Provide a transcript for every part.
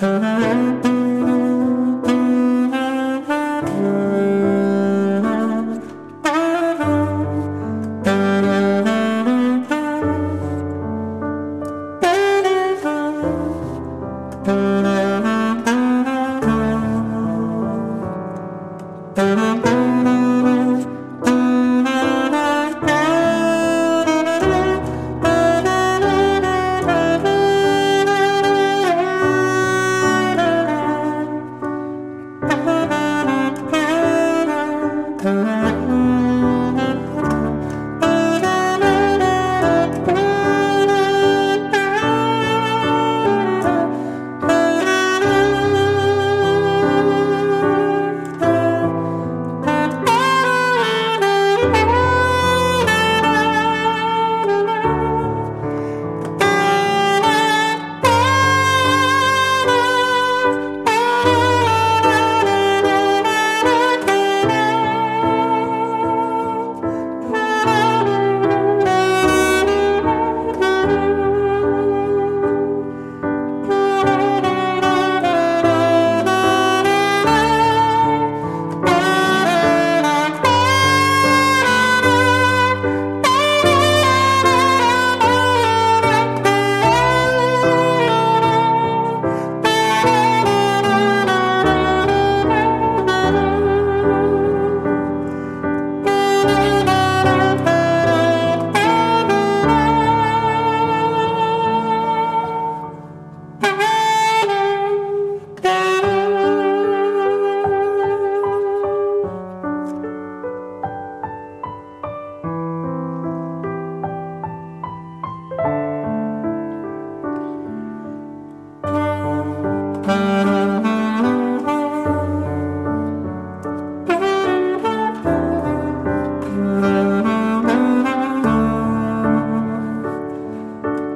Thank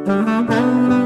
Música